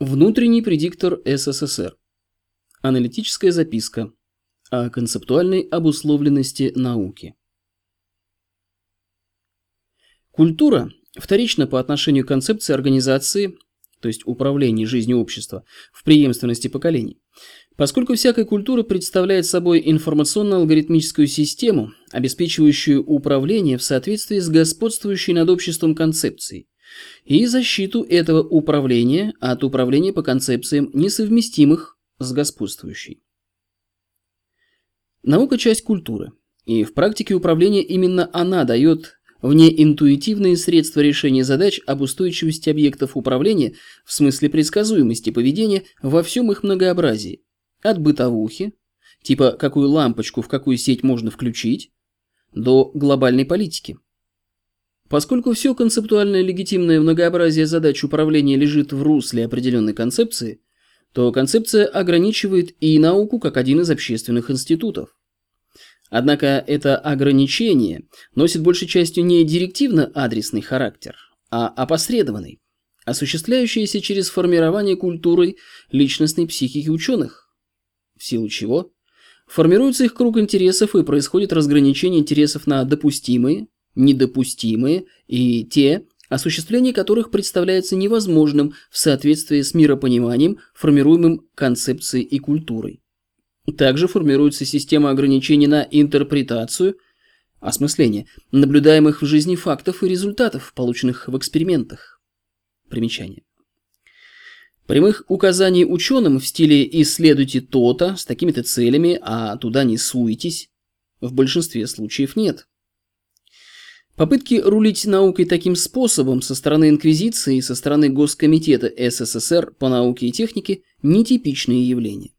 Внутренний предиктор СССР. Аналитическая записка о концептуальной обусловленности науки. Культура вторична по отношению к концепции организации, то есть управления жизнью общества, в преемственности поколений. Поскольку всякая культура представляет собой информационно-алгоритмическую систему, обеспечивающую управление в соответствии с господствующей над обществом концепцией, и защиту этого управления от управления по концепциям, несовместимых с господствующей. Наука – часть культуры, и в практике управления именно она дает внеинтуитивные средства решения задач об устойчивости объектов управления в смысле предсказуемости поведения во всем их многообразии. От бытовухи, типа какую лампочку в какую сеть можно включить, до глобальной политики. Поскольку все концептуальное легитимное многообразие задач управления лежит в русле определенной концепции, то концепция ограничивает и науку как один из общественных институтов. Однако это ограничение носит большей частью не директивно-адресный характер, а опосредованный, осуществляющийся через формирование культурой личностной психики ученых, в силу чего формируется их круг интересов и происходит разграничение интересов на допустимые, недопустимые и те, осуществление которых представляется невозможным в соответствии с миропониманием, формируемым концепцией и культурой. Также формируется система ограничений на интерпретацию, осмысление, наблюдаемых в жизни фактов и результатов, полученных в экспериментах. Примечание. Прямых указаний ученым в стиле «исследуйте то-то» с такими-то целями, а туда не суетесь, в большинстве случаев нет. Попытки рулить наукой таким способом со стороны Инквизиции и со стороны Госкомитета СССР по науке и технике – нетипичные явления.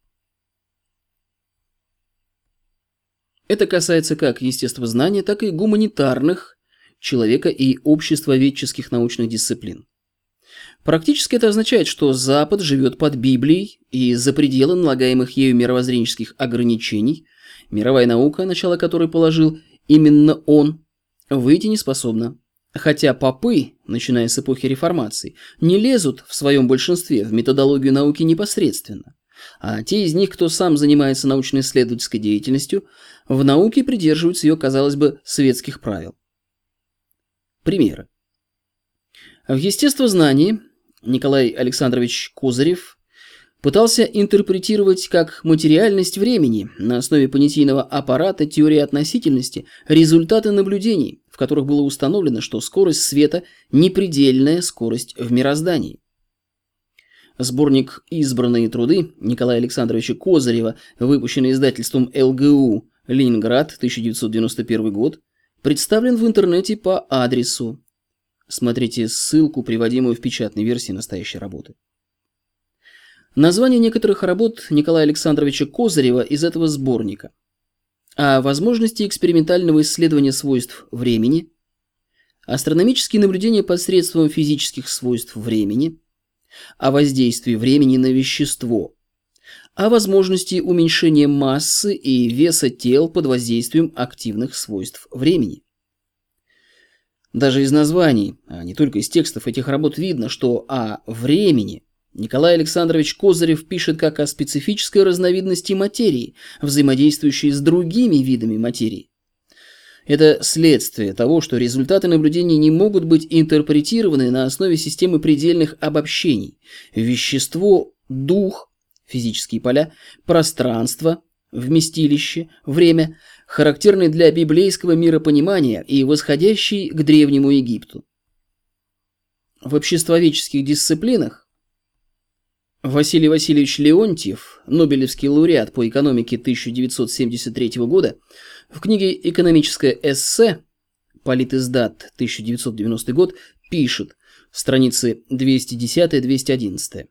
Это касается как естествознания, так и гуманитарных, человека и обществоведческих научных дисциплин. Практически это означает, что Запад живет под Библией, и за пределы налагаемых ею мировоззренческих ограничений мировая наука, начало которой положил именно он, выйти не способна. Хотя попы, начиная с эпохи реформации, не лезут в своем большинстве в методологию науки непосредственно. А те из них, кто сам занимается научно-исследовательской деятельностью, в науке придерживаются ее, казалось бы, светских правил. Примеры. В естествознании Николай Александрович Козырев пытался интерпретировать как материальность времени на основе понятийного аппарата теории относительности результаты наблюдений, в которых было установлено, что скорость света – непредельная скорость в мироздании. Сборник «Избранные труды» Николая Александровича Козырева, выпущенный издательством ЛГУ «Ленинград», 1991 год, представлен в интернете по адресу. Смотрите ссылку, приводимую в печатной версии настоящей работы. Название некоторых работ Николая Александровича Козырева из этого сборника. О возможности экспериментального исследования свойств времени, астрономические наблюдения посредством физических свойств времени, о воздействии времени на вещество, о возможности уменьшения массы и веса тел под воздействием активных свойств времени. Даже из названий, а не только из текстов этих работ видно, что о времени Николай Александрович Козырев пишет как о специфической разновидности материи, взаимодействующей с другими видами материи. Это следствие того, что результаты наблюдений не могут быть интерпретированы на основе системы предельных обобщений. Вещество, дух, физические поля, пространство, вместилище, время, характерный для библейского миропонимания и восходящий к Древнему Египту. В обществоведческих дисциплинах Василий Васильевич Леонтьев, Нобелевский лауреат по экономике 1973 года, в книге «Экономическое эссе» Политиздат 1990 год пишет, страницы 210-211.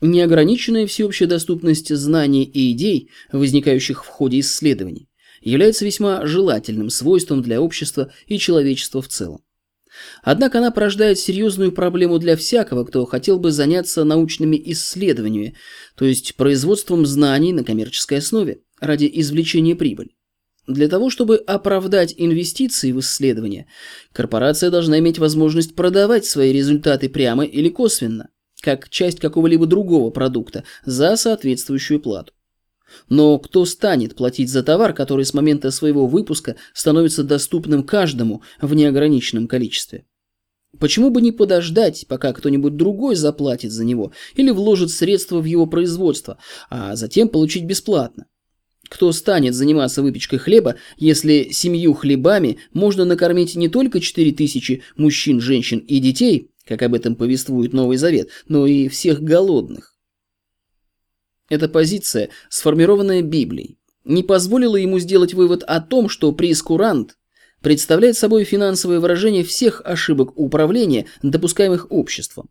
Неограниченная всеобщая доступность знаний и идей, возникающих в ходе исследований, является весьма желательным свойством для общества и человечества в целом. Однако она порождает серьезную проблему для всякого, кто хотел бы заняться научными исследованиями, то есть производством знаний на коммерческой основе, ради извлечения прибыли. Для того, чтобы оправдать инвестиции в исследования, корпорация должна иметь возможность продавать свои результаты прямо или косвенно, как часть какого-либо другого продукта за соответствующую плату. Но кто станет платить за товар, который с момента своего выпуска становится доступным каждому в неограниченном количестве? Почему бы не подождать, пока кто-нибудь другой заплатит за него или вложит средства в его производство, а затем получить бесплатно? Кто станет заниматься выпечкой хлеба, если семью хлебами можно накормить не только 4000 мужчин, женщин и детей, как об этом повествует Новый Завет, но и всех голодных? Эта позиция, сформированная Библией, не позволила ему сделать вывод о том, что прескурант представляет собой финансовое выражение всех ошибок управления, допускаемых обществом.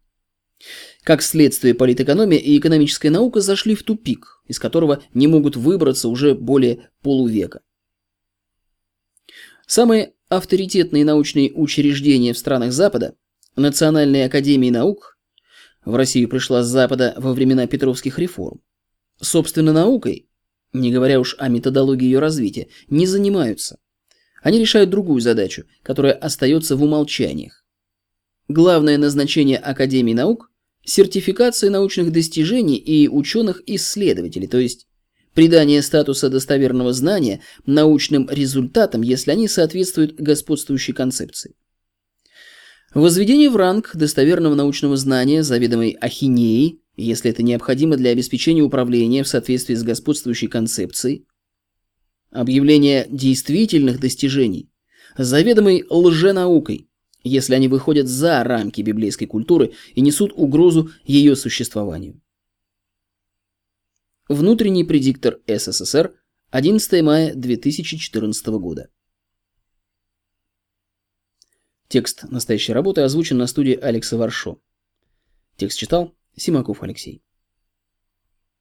Как следствие, политэкономия и экономическая наука зашли в тупик, из которого не могут выбраться уже более полувека. Самые авторитетные научные учреждения в странах Запада, Национальная академия наук, в Россию пришла с Запада во времена Петровских реформ, собственно наукой, не говоря уж о методологии ее развития, не занимаются. Они решают другую задачу, которая остается в умолчаниях. Главное назначение Академии наук – сертификация научных достижений и ученых-исследователей, то есть придание статуса достоверного знания научным результатам, если они соответствуют господствующей концепции. Возведение в ранг достоверного научного знания заведомой ахинеей, если это необходимо для обеспечения управления в соответствии с господствующей концепцией, объявление действительных достижений заведомой лженаукой, если они выходят за рамки библейской культуры и несут угрозу ее существованию. Внутренний предиктор СССР, 11 мая 2014 года. Текст настоящей работы озвучен на студии Алекса Варшо. Текст читал c'est moi Kouf